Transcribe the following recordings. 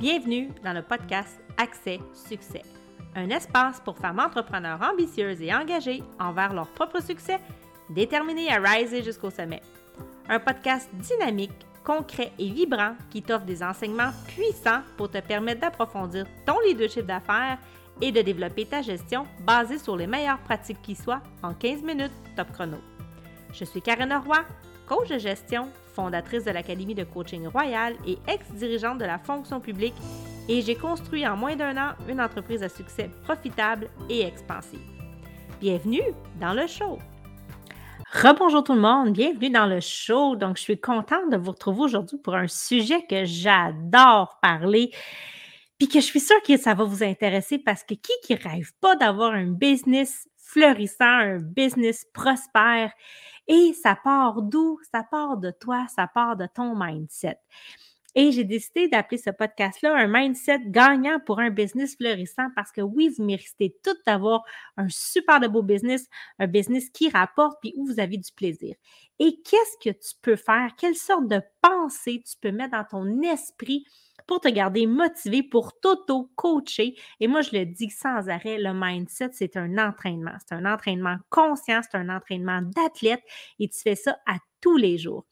Bienvenue dans le podcast Accès Succès, un espace pour femmes entrepreneurs ambitieuses et engagées envers leur propre succès, déterminées à riser jusqu'au sommet. Un podcast dynamique, concret et vibrant qui t'offre des enseignements puissants pour te permettre d'approfondir ton leadership d'affaires et de développer ta gestion basée sur les meilleures pratiques qui soient en 15 minutes top chrono. Je suis Karen Roy, coach de gestion, fondatrice de l'Académie de coaching royal et ex-dirigeante de la fonction publique, et j'ai construit en moins d'un an une entreprise à succès profitable et expansive. Bienvenue dans le show! Rebonjour tout le monde, bienvenue dans le show. Donc, je suis contente de vous retrouver aujourd'hui pour un sujet que j'adore parler, puis que je suis sûre que ça va vous intéresser parce que qui qui rêve pas d'avoir un business fleurissant, un business prospère et ça part d'où? Ça part de toi, ça part de ton mindset. Et j'ai décidé d'appeler ce podcast-là un mindset gagnant pour un business fleurissant parce que oui, vous méritez tout d'avoir un super de beau business, un business qui rapporte puis où vous avez du plaisir. Et qu'est-ce que tu peux faire? Quelle sorte de pensée tu peux mettre dans ton esprit pour te garder motivé, pour t'auto-coacher? Et moi, je le dis sans arrêt, le mindset, c'est un entraînement. C'est un entraînement conscient, c'est un entraînement d'athlète et tu fais ça à tous les jours.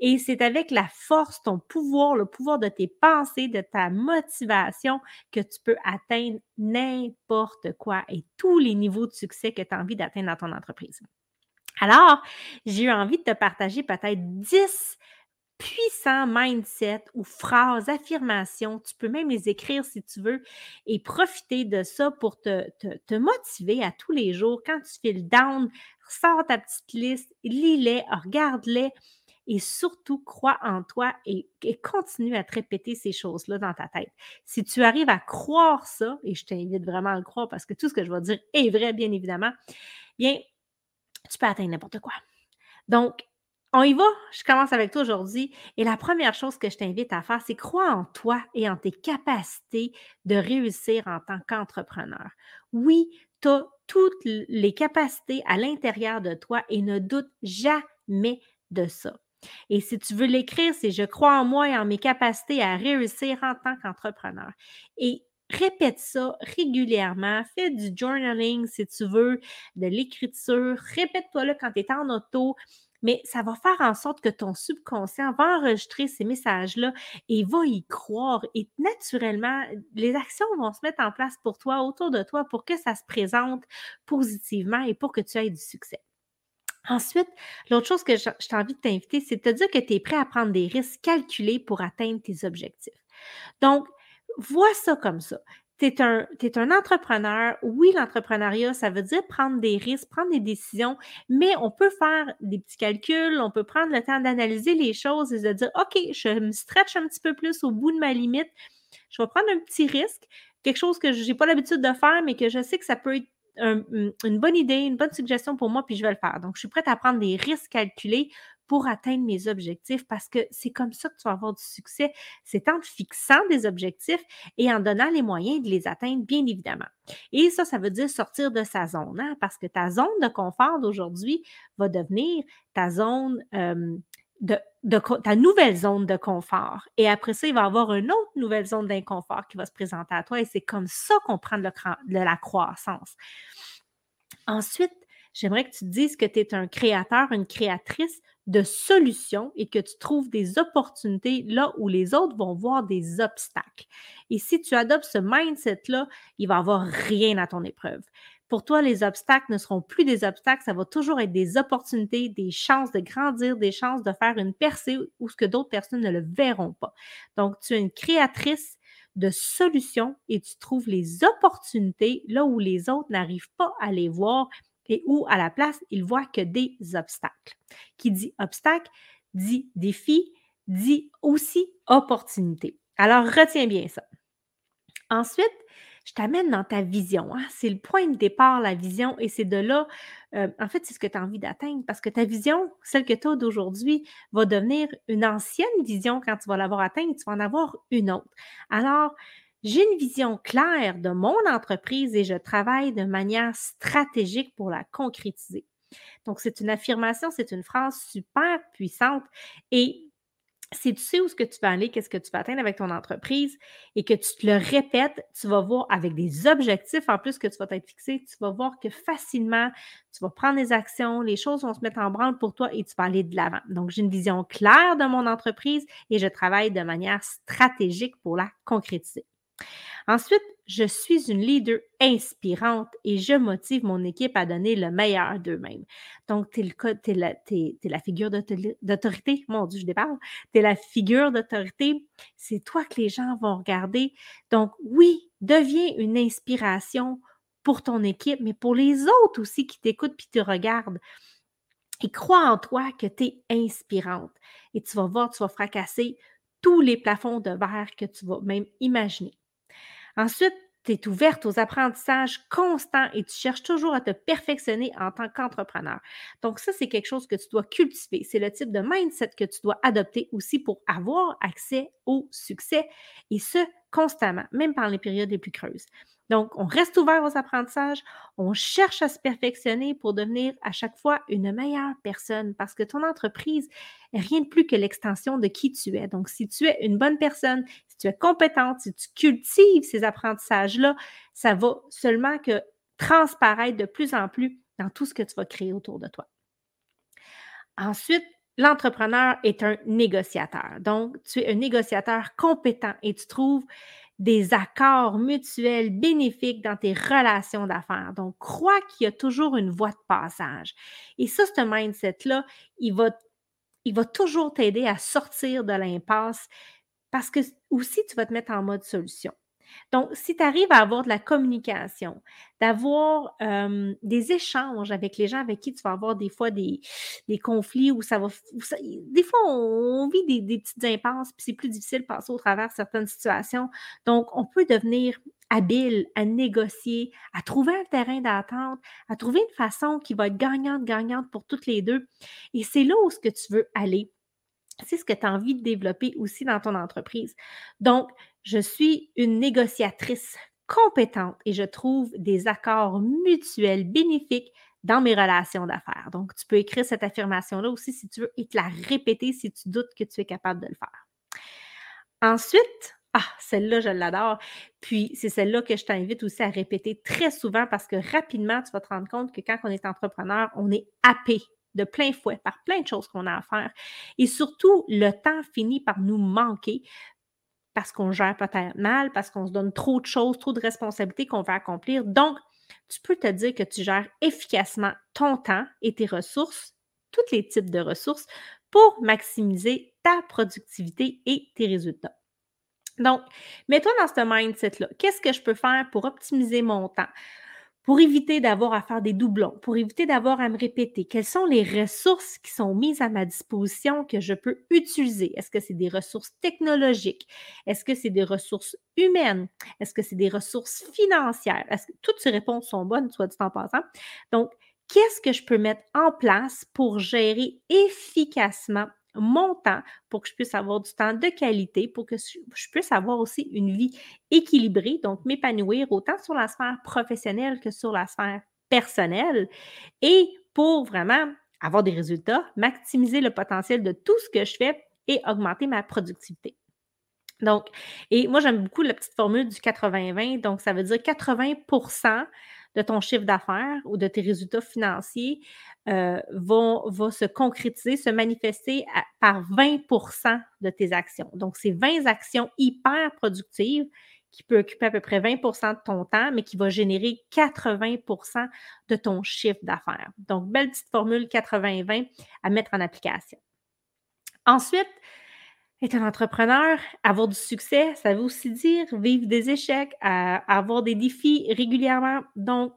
Et c'est avec la force, ton pouvoir, le pouvoir de tes pensées, de ta motivation que tu peux atteindre n'importe quoi et tous les niveaux de succès que tu as envie d'atteindre dans ton entreprise. Alors, j'ai eu envie de te partager peut-être 10 puissants mindset ou phrases, affirmations. Tu peux même les écrire si tu veux et profiter de ça pour te, te, motiver à tous les jours. Quand tu fais le down, sors ta petite liste, lis-les, regarde-les et surtout crois en toi et, continue à te répéter ces choses-là dans ta tête. Si tu arrives à croire ça, et je t'invite vraiment à le croire parce que tout ce que je vais dire est vrai, bien évidemment, bien, tu peux atteindre n'importe quoi. Donc, on y va, je commence avec toi aujourd'hui. Et la première chose que je t'invite à faire, c'est croire en toi et en tes capacités de réussir en tant qu'entrepreneur. Oui, tu as toutes les capacités à l'intérieur de toi et ne doute jamais de ça. Et si tu veux l'écrire, c'est je crois en moi et en mes capacités à réussir en tant qu'entrepreneur. Et répète ça régulièrement. Fais du journaling si tu veux, de l'écriture. Répète-toi-le quand tu es en auto mais ça va faire en sorte que ton subconscient va enregistrer ces messages-là et va y croire. Et naturellement, les actions vont se mettre en place pour toi, autour de toi, pour que ça se présente positivement et pour que tu aies du succès. Ensuite, l'autre chose que j'ai envie de t'inviter, c'est de te dire que tu es prêt à prendre des risques calculés pour atteindre tes objectifs. Donc, vois ça comme ça tu es un, entrepreneur. Oui, l'entrepreneuriat, ça veut dire prendre des risques, prendre des décisions, mais on peut faire des petits calculs, on peut prendre le temps d'analyser les choses et de dire, OK, je me stretch un petit peu plus au bout de ma limite. Je vais prendre un petit risque, quelque chose que je n'ai pas l'habitude de faire, mais que je sais que ça peut être une bonne idée, une bonne suggestion pour moi, puis je vais le faire. Donc, je suis prête à prendre des risques calculés pour atteindre mes objectifs parce que c'est comme ça que tu vas avoir du succès. C'est en fixant des objectifs et en donnant les moyens de les atteindre, bien évidemment. Et ça, ça veut dire sortir de sa zone, hein, parce que ta zone de confort d'aujourd'hui va devenir ta zone de, ta nouvelle zone de confort. Et après ça, il va y avoir une autre nouvelle zone d'inconfort qui va se présenter à toi et c'est comme ça qu'on prend de la croissance. Ensuite, j'aimerais que tu te dises que tu es un créateur, une créatrice de solutions et que tu trouves des opportunités là où les autres vont voir des obstacles. Et si tu adoptes ce mindset-là, il va avoir rien à ton épreuve. Pour toi, les obstacles ne seront plus des obstacles, ça va toujours être des opportunités, des chances de grandir, des chances de faire une percée où ce que d'autres personnes ne le verront pas. Donc, tu es une créatrice de solutions et tu trouves les opportunités là où les autres n'arrivent pas à les voir et où, à la place, ils voient que des obstacles. Qui dit obstacle, dit défi, dit aussi opportunité. Alors, retiens bien ça. Ensuite, je t'amène dans ta vision. Hein. C'est le point de départ, la vision, et c'est de là, euh, en fait, c'est ce que tu as envie d'atteindre, parce que ta vision, celle que tu as d'aujourd'hui, va devenir une ancienne vision quand tu vas l'avoir atteinte, tu vas en avoir une autre. Alors, j'ai une vision claire de mon entreprise et je travaille de manière stratégique pour la concrétiser. Donc, c'est une affirmation, c'est une phrase super puissante et si tu sais où ce que tu vas aller, qu'est-ce que tu vas atteindre avec ton entreprise et que tu te le répètes, tu vas voir avec des objectifs en plus que tu vas t'être fixé, tu vas voir que facilement, tu vas prendre des actions, les choses vont se mettre en branle pour toi et tu vas aller de l'avant. Donc, j'ai une vision claire de mon entreprise et je travaille de manière stratégique pour la concrétiser. Ensuite, je suis une leader inspirante et je motive mon équipe à donner le meilleur d'eux-mêmes. Donc, tu es, la, figure d'autorité. Mon Dieu, je déparle. Tu es la figure d'autorité. C'est toi que les gens vont regarder. Donc, oui, deviens une inspiration pour ton équipe, mais pour les autres aussi qui t'écoutent puis te regardent. Et crois en toi que tu es inspirante. Et tu vas voir, tu vas fracasser tous les plafonds de verre que tu vas même imaginer. Ensuite, tu es ouverte aux apprentissages constants et tu cherches toujours à te perfectionner en tant qu'entrepreneur. Donc, ça, c'est quelque chose que tu dois cultiver. C'est le type de mindset que tu dois adopter aussi pour avoir accès au succès et ce, constamment, même pendant les périodes les plus creuses. Donc, on reste ouvert aux apprentissages, on cherche à se perfectionner pour devenir à chaque fois une meilleure personne parce que ton entreprise est rien de plus que l'extension de qui tu es. Donc, si tu es une bonne personne, si tu es compétente, si tu cultives ces apprentissages-là, ça va seulement que transparaître de plus en plus dans tout ce que tu vas créer autour de toi. Ensuite, l'entrepreneur est un négociateur. Donc, tu es un négociateur compétent et tu trouves des accords mutuels bénéfiques dans tes relations d'affaires. Donc, crois qu'il y a toujours une voie de passage. Et ça, ce mindset-là, il va, il va toujours t'aider à sortir de l'impasse parce que aussi, tu vas te mettre en mode solution. Donc, si tu arrives à avoir de la communication, d'avoir des échanges avec les gens avec qui tu vas avoir des fois des, conflits où ça va. des fois, on, vit des, petites impasses, puis c'est plus difficile de passer au travers certaines situations. Donc, on peut devenir habile à négocier, à trouver un terrain d'attente, à trouver une façon qui va être gagnante, gagnante pour toutes les deux. Et c'est là où ce que tu veux aller c'est ce que tu as envie de développer aussi dans ton entreprise. Donc, je suis une négociatrice compétente et je trouve des accords mutuels bénéfiques dans mes relations d'affaires. Donc, tu peux écrire cette affirmation-là aussi si tu veux et te la répéter si tu doutes que tu es capable de le faire. Ensuite, ah, celle-là, je l'adore. Puis, c'est celle-là que je t'invite aussi à répéter très souvent parce que rapidement, tu vas te rendre compte que quand on est entrepreneur, on est happé de plein fouet par plein de choses qu'on a à faire. Et surtout, le temps finit par nous manquer parce qu'on gère peut-être mal, parce qu'on se donne trop de choses, trop de responsabilités qu'on veut accomplir. Donc, tu peux te dire que tu gères efficacement ton temps et tes ressources, tous les types de ressources, pour maximiser ta productivité et tes résultats. Donc, mets-toi dans ce mindset-là. Qu'est-ce que je peux faire pour optimiser mon temps? Pour éviter d'avoir à faire des doublons, pour éviter d'avoir à me répéter, quelles sont les ressources qui sont mises à ma disposition que je peux utiliser? Est-ce que c'est des ressources technologiques? Est-ce que c'est des ressources humaines? Est-ce que c'est des ressources financières? Est-ce que toutes ces réponses sont bonnes, soit dit en passant? Donc, qu'est-ce que je peux mettre en place pour gérer efficacement mon temps pour que je puisse avoir du temps de qualité, pour que je puisse avoir aussi une vie équilibrée, donc m'épanouir autant sur la sphère professionnelle que sur la sphère personnelle et pour vraiment avoir des résultats, maximiser le potentiel de tout ce que je fais et augmenter ma productivité. Donc, et moi, j'aime beaucoup la petite formule du 80-20. Donc, ça veut dire 80 de ton chiffre d'affaires ou de tes résultats financiers euh, vont, se concrétiser, se manifester par 20% de tes actions. Donc, c'est 20 actions hyper productives qui peuvent occuper à peu près 20% de ton temps, mais qui va générer 80% de ton chiffre d'affaires. Donc, belle petite formule 80-20 à mettre en application. Ensuite, être un entrepreneur, avoir du succès, ça veut aussi dire vivre des échecs, avoir des défis régulièrement. Donc,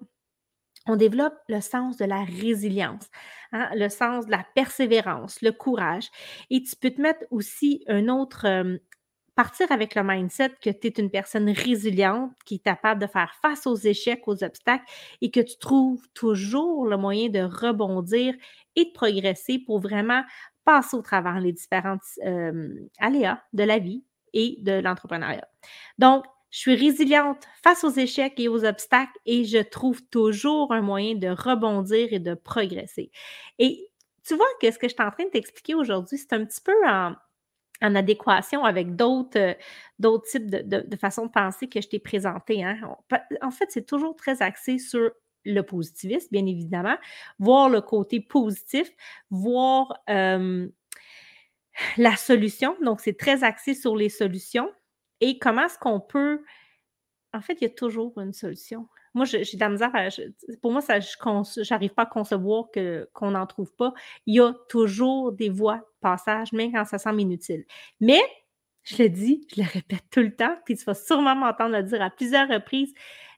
on développe le sens de la résilience, hein, le sens de la persévérance, le courage. Et tu peux te mettre aussi un autre, partir avec le mindset que tu es une personne résiliente qui est capable de faire face aux échecs, aux obstacles et que tu trouves toujours le moyen de rebondir et de progresser pour vraiment passer au travers les différentes aléas de la vie et de l'entrepreneuriat. Donc, je suis résiliente face aux échecs et aux obstacles et je trouve toujours un moyen de rebondir et de progresser. Et tu vois que ce que je suis en train de t'expliquer aujourd'hui, c'est un petit peu en, adéquation avec d'autres euh, types de, de, façons de penser que je t'ai présenté. Hein. En fait, c'est toujours très axé sur le positivisme, bien évidemment, voir le côté positif, voir euh, la solution. Donc, c'est très axé sur les solutions et comment est-ce qu'on peut. En fait, il y a toujours une solution. Moi, j'ai de la misère pour moi, je n'arrive pas à concevoir qu'on n'en trouve pas. Il y a toujours des voies de passage, même quand ça semble inutile. Mais, je le dis, je le répète tout le temps, puis tu vas sûrement m'entendre le dire à plusieurs reprises,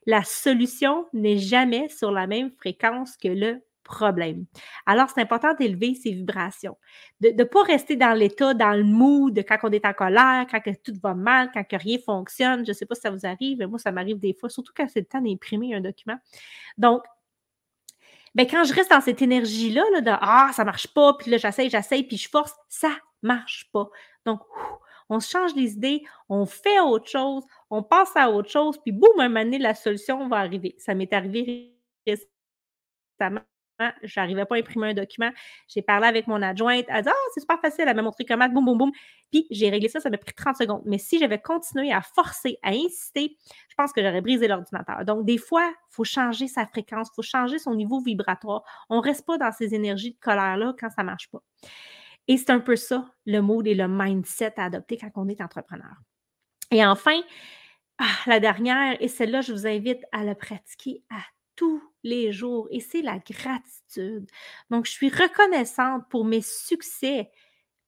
la solution n'est jamais sur la même fréquence que le problème. Alors, c'est important d'élever ses vibrations, de ne pas rester dans l'état, dans le mood, quand on est en colère, quand tout va mal, quand rien fonctionne. Je ne sais pas si ça vous arrive, mais moi, ça m'arrive des fois, surtout quand c'est le temps d'imprimer un document. Donc, ben, quand je reste dans cette énergie-là, là, de Ah, ça marche pas, puis là, j'essaye, j'essaye, puis je force, ça marche pas. Donc, on change les idées, on fait autre chose, on passe à autre chose, puis boum, un moment donné, la solution va arriver. Ça m'est arrivé récemment je n'arrivais pas à imprimer un document. J'ai parlé avec mon adjointe. Elle a dit Ah, c'est super facile. Elle m'a montré comment, boum, boum, boum. Puis j'ai réglé ça, ça m'a pris 30 secondes. Mais si j'avais continué à forcer, à insister, je pense que j'aurais brisé l'ordinateur. Donc, des fois, il faut changer sa fréquence, il faut changer son niveau vibratoire. On ne reste pas dans ces énergies de colère-là quand ça ne marche pas. Et c'est un peu ça, le mode et le mindset à adopter quand on est entrepreneur. Et enfin, ah, la dernière, et celle-là, je vous invite à la pratiquer à tous les jours et c'est la gratitude. Donc, je suis reconnaissante pour mes succès,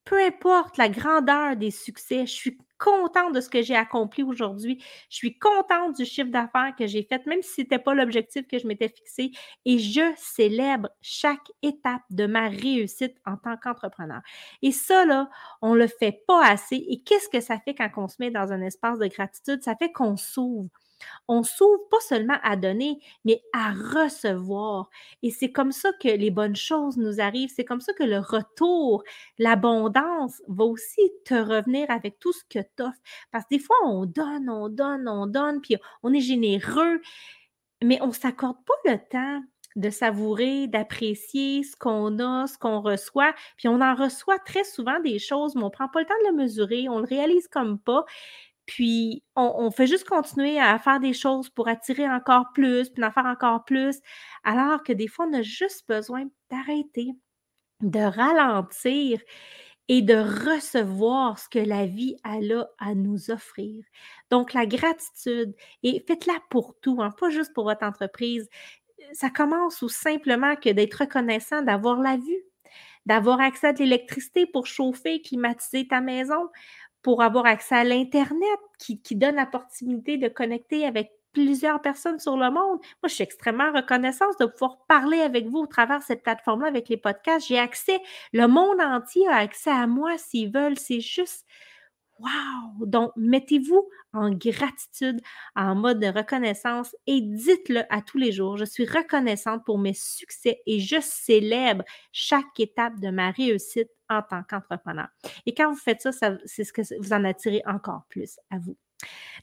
peu importe la grandeur des succès, je suis contente de ce que j'ai accompli aujourd'hui. Je suis contente du chiffre d'affaires que j'ai fait, même si ce n'était pas l'objectif que je m'étais fixé. Et je célèbre chaque étape de ma réussite en tant qu'entrepreneur. Et ça, là, on ne le fait pas assez. Et qu'est-ce que ça fait quand on se met dans un espace de gratitude? Ça fait qu'on s'ouvre on s'ouvre pas seulement à donner, mais à recevoir. Et c'est comme ça que les bonnes choses nous arrivent. C'est comme ça que le retour, l'abondance va aussi te revenir avec tout ce que tu offres. Parce que des fois, on donne, on donne, on donne, puis on est généreux, mais on ne s'accorde pas le temps de savourer, d'apprécier ce qu'on a, ce qu'on reçoit. Puis on en reçoit très souvent des choses, mais on ne prend pas le temps de le mesurer, on le réalise comme pas. Puis, on, fait juste continuer à faire des choses pour attirer encore plus, puis en faire encore plus, alors que des fois, on a juste besoin d'arrêter, de ralentir et de recevoir ce que la vie a à nous offrir. Donc, la gratitude, et faites-la pour tout, hein, pas juste pour votre entreprise. Ça commence ou simplement que d'être reconnaissant d'avoir la vue, d'avoir accès à de l'électricité pour chauffer, climatiser ta maison, pour avoir accès à l'Internet qui, donne la possibilité de connecter avec plusieurs personnes sur le monde. Moi, je suis extrêmement reconnaissante de pouvoir parler avec vous au travers cette plateforme-là, avec les podcasts. J'ai accès, le monde entier a accès à moi s'ils veulent. C'est juste Wow! Donc, mettez-vous en gratitude, en mode de reconnaissance et dites-le à tous les jours. Je suis reconnaissante pour mes succès et je célèbre chaque étape de ma réussite en tant qu'entrepreneur. Et quand vous faites ça, c'est ce que vous en attirez encore plus à vous.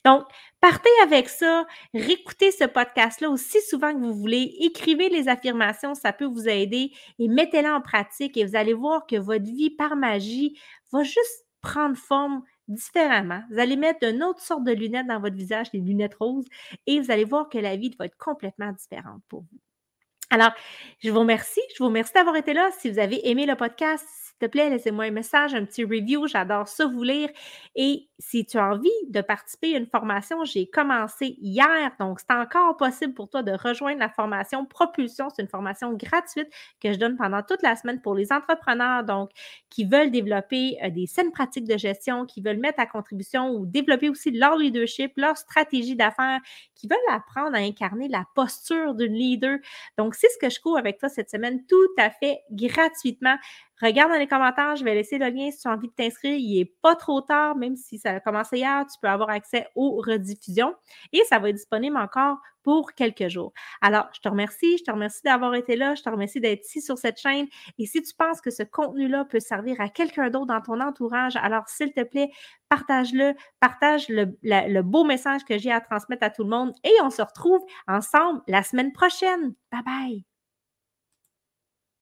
Donc, partez avec ça, réécoutez ce podcast-là aussi souvent que vous voulez, écrivez les affirmations, ça peut vous aider et mettez-les en pratique et vous allez voir que votre vie par magie va juste prendre forme différemment. Vous allez mettre une autre sorte de lunettes dans votre visage, les lunettes roses, et vous allez voir que la vie va être complètement différente pour vous. Alors, je vous remercie. Je vous remercie d'avoir été là. Si vous avez aimé le podcast, te plaît, laissez-moi un message, un petit review. J'adore ça vous lire. Et si tu as envie de participer à une formation, j'ai commencé hier, donc c'est encore possible pour toi de rejoindre la formation Propulsion. C'est une formation gratuite que je donne pendant toute la semaine pour les entrepreneurs, donc qui veulent développer euh, des saines pratiques de gestion, qui veulent mettre à contribution ou développer aussi leur leadership, leur stratégie d'affaires, qui veulent apprendre à incarner la posture d'une leader. Donc, c'est ce que je cours avec toi cette semaine tout à fait gratuitement. Regarde dans les commentaires, je vais laisser le lien si tu as envie de t'inscrire. Il n'est pas trop tard, même si ça a commencé hier, tu peux avoir accès aux rediffusions et ça va être disponible encore pour quelques jours. Alors, je te remercie, je te remercie d'avoir été là, je te remercie d'être ici sur cette chaîne. Et si tu penses que ce contenu-là peut servir à quelqu'un d'autre dans ton entourage, alors s'il te plaît, partage-le, partage le, le beau message que j'ai à transmettre à tout le monde et on se retrouve ensemble la semaine prochaine. Bye bye!